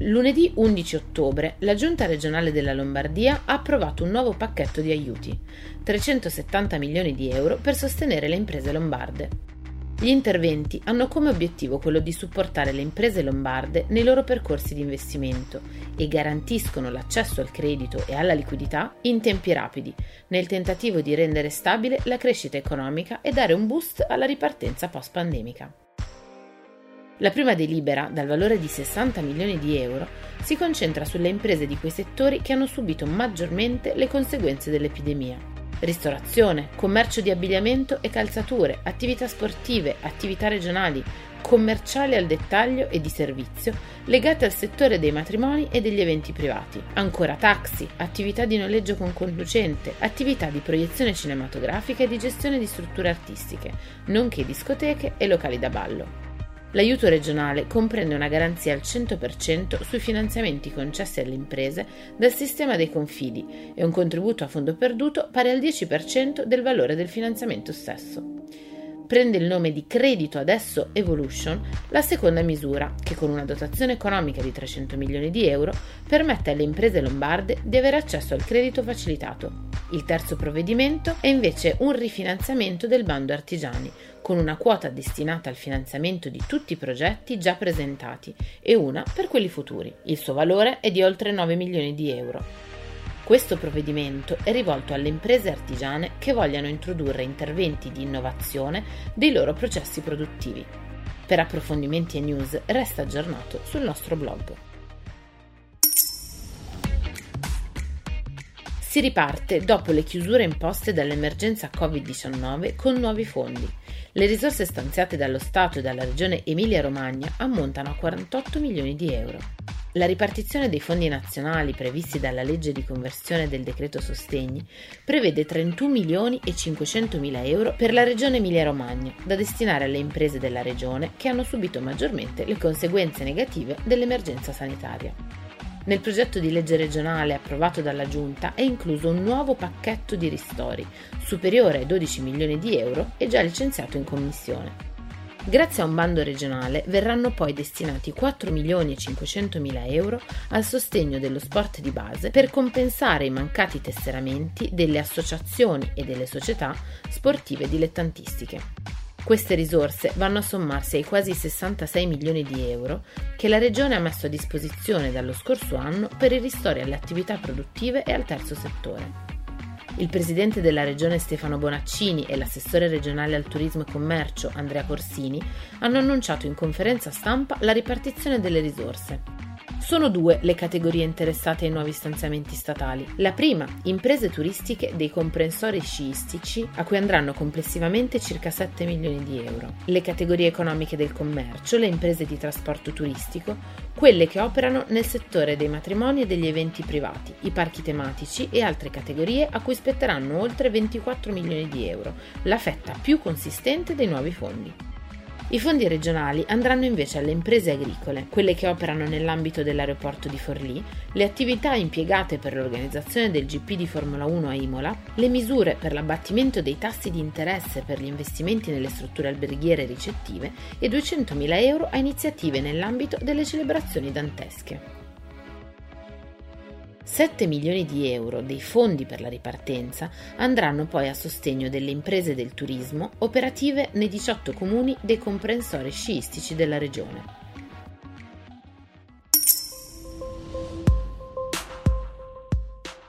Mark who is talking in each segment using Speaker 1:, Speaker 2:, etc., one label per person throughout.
Speaker 1: Lunedì 11 ottobre la Giunta regionale della Lombardia ha approvato un nuovo pacchetto di aiuti, 370 milioni di euro per sostenere le imprese lombarde. Gli interventi hanno come obiettivo quello di supportare le imprese lombarde nei loro percorsi di investimento e garantiscono l'accesso al credito e alla liquidità in tempi rapidi, nel tentativo di rendere stabile la crescita economica e dare un boost alla ripartenza post-pandemica. La prima delibera, dal valore di 60 milioni di euro, si concentra sulle imprese di quei settori che hanno subito maggiormente le conseguenze dell'epidemia. Ristorazione, commercio di abbigliamento e calzature, attività sportive, attività regionali, commerciali al dettaglio e di servizio legate al settore dei matrimoni e degli eventi privati. Ancora taxi, attività di noleggio con conducente, attività di proiezione cinematografica e di gestione di strutture artistiche, nonché discoteche e locali da ballo. L'aiuto regionale comprende una garanzia al 100% sui finanziamenti concessi alle imprese dal sistema dei confidi e un contributo a fondo perduto pari al 10% del valore del finanziamento stesso. Prende il nome di Credito Adesso Evolution la seconda misura, che con una dotazione economica di 300 milioni di euro permette alle imprese lombarde di avere accesso al credito facilitato. Il terzo provvedimento è invece un rifinanziamento del bando artigiani, con una quota destinata al finanziamento di tutti i progetti già presentati e una per quelli futuri. Il suo valore è di oltre 9 milioni di euro. Questo provvedimento è rivolto alle imprese artigiane che vogliano introdurre interventi di innovazione dei loro processi produttivi. Per approfondimenti e news resta aggiornato sul nostro blog. Si riparte dopo le chiusure imposte dall'emergenza Covid-19 con nuovi fondi. Le risorse stanziate dallo Stato e dalla Regione Emilia-Romagna ammontano a 48 milioni di euro. La ripartizione dei fondi nazionali previsti dalla legge di conversione del decreto sostegni prevede 31 milioni e 500 mila euro per la regione Emilia-Romagna, da destinare alle imprese della regione che hanno subito maggiormente le conseguenze negative dell'emergenza sanitaria. Nel progetto di legge regionale approvato dalla Giunta è incluso un nuovo pacchetto di ristori, superiore ai 12 milioni di euro e già licenziato in commissione. Grazie a un bando regionale verranno poi destinati 4 milioni e 500 mila euro al sostegno dello sport di base per compensare i mancati tesseramenti delle associazioni e delle società sportive dilettantistiche. Queste risorse vanno a sommarsi ai quasi 66 milioni di euro che la Regione ha messo a disposizione dallo scorso anno per i ristori alle attività produttive e al terzo settore. Il presidente della regione Stefano Bonaccini e l'assessore regionale al turismo e commercio Andrea Corsini hanno annunciato in conferenza stampa la ripartizione delle risorse. Sono due le categorie interessate ai nuovi stanziamenti statali. La prima, imprese turistiche dei comprensori sciistici, a cui andranno complessivamente circa 7 milioni di euro. Le categorie economiche del commercio, le imprese di trasporto turistico, quelle che operano nel settore dei matrimoni e degli eventi privati, i parchi tematici e altre categorie a cui spetteranno oltre 24 milioni di euro, la fetta più consistente dei nuovi fondi. I fondi regionali andranno invece alle imprese agricole, quelle che operano nell'ambito dell'aeroporto di Forlì, le attività impiegate per l'organizzazione del GP di Formula 1 a Imola, le misure per l'abbattimento dei tassi di interesse per gli investimenti nelle strutture alberghiere ricettive e 200.000 euro a iniziative nell'ambito delle celebrazioni dantesche. 7 milioni di euro dei fondi per la ripartenza andranno poi a sostegno delle imprese del turismo operative nei 18 comuni dei comprensori sciistici della regione.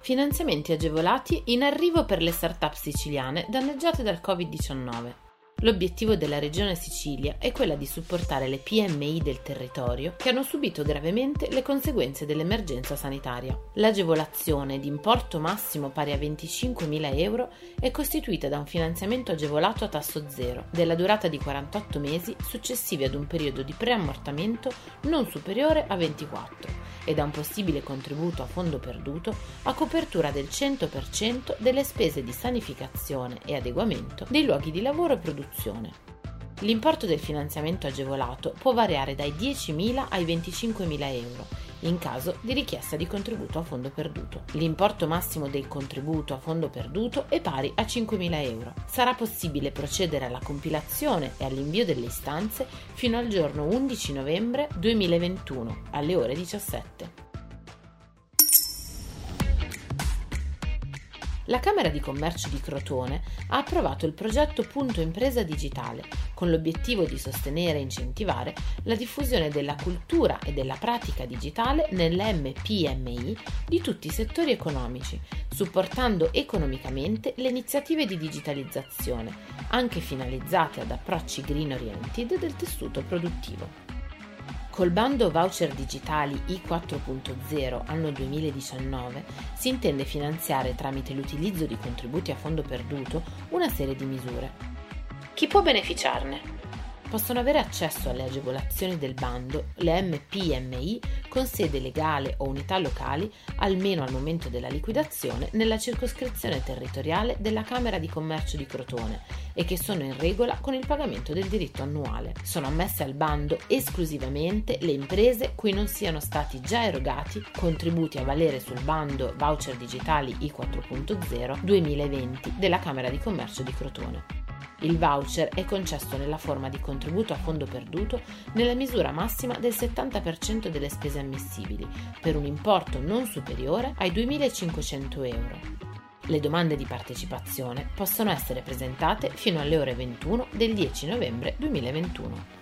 Speaker 1: Finanziamenti agevolati in arrivo per le start-up siciliane danneggiate dal Covid-19. L'obiettivo della Regione Sicilia è quella di supportare le PMI del territorio che hanno subito gravemente le conseguenze dell'emergenza sanitaria. L'agevolazione di importo massimo pari a 25.000 euro è costituita da un finanziamento agevolato a tasso zero, della durata di 48 mesi successivi ad un periodo di preammortamento non superiore a 24 e da un possibile contributo a fondo perduto a copertura del 100% delle spese di sanificazione e adeguamento dei luoghi di lavoro e produzione. L'importo del finanziamento agevolato può variare dai 10.000 ai 25.000 euro in caso di richiesta di contributo a fondo perduto. L'importo massimo del contributo a fondo perduto è pari a 5.000 euro. Sarà possibile procedere alla compilazione e all'invio delle istanze fino al giorno 11 novembre 2021 alle ore 17. La Camera di Commercio di Crotone ha approvato il progetto Punto Impresa Digitale con l'obiettivo di sostenere e incentivare la diffusione della cultura e della pratica digitale nelle MPMI di tutti i settori economici, supportando economicamente le iniziative di digitalizzazione, anche finalizzate ad approcci green oriented del tessuto produttivo. Col bando voucher digitali I4.0 anno 2019 si intende finanziare tramite l'utilizzo di contributi a fondo perduto una serie di misure. Chi può beneficiarne? possono avere accesso alle agevolazioni del bando le MPMI con sede legale o unità locali, almeno al momento della liquidazione, nella circoscrizione territoriale della Camera di Commercio di Crotone e che sono in regola con il pagamento del diritto annuale. Sono ammesse al bando esclusivamente le imprese cui non siano stati già erogati contributi a valere sul bando voucher digitali I4.0 2020 della Camera di Commercio di Crotone. Il voucher è concesso nella forma di contributo a fondo perduto nella misura massima del 70% delle spese ammissibili, per un importo non superiore ai 2.500 euro. Le domande di partecipazione possono essere presentate fino alle ore 21 del 10 novembre 2021.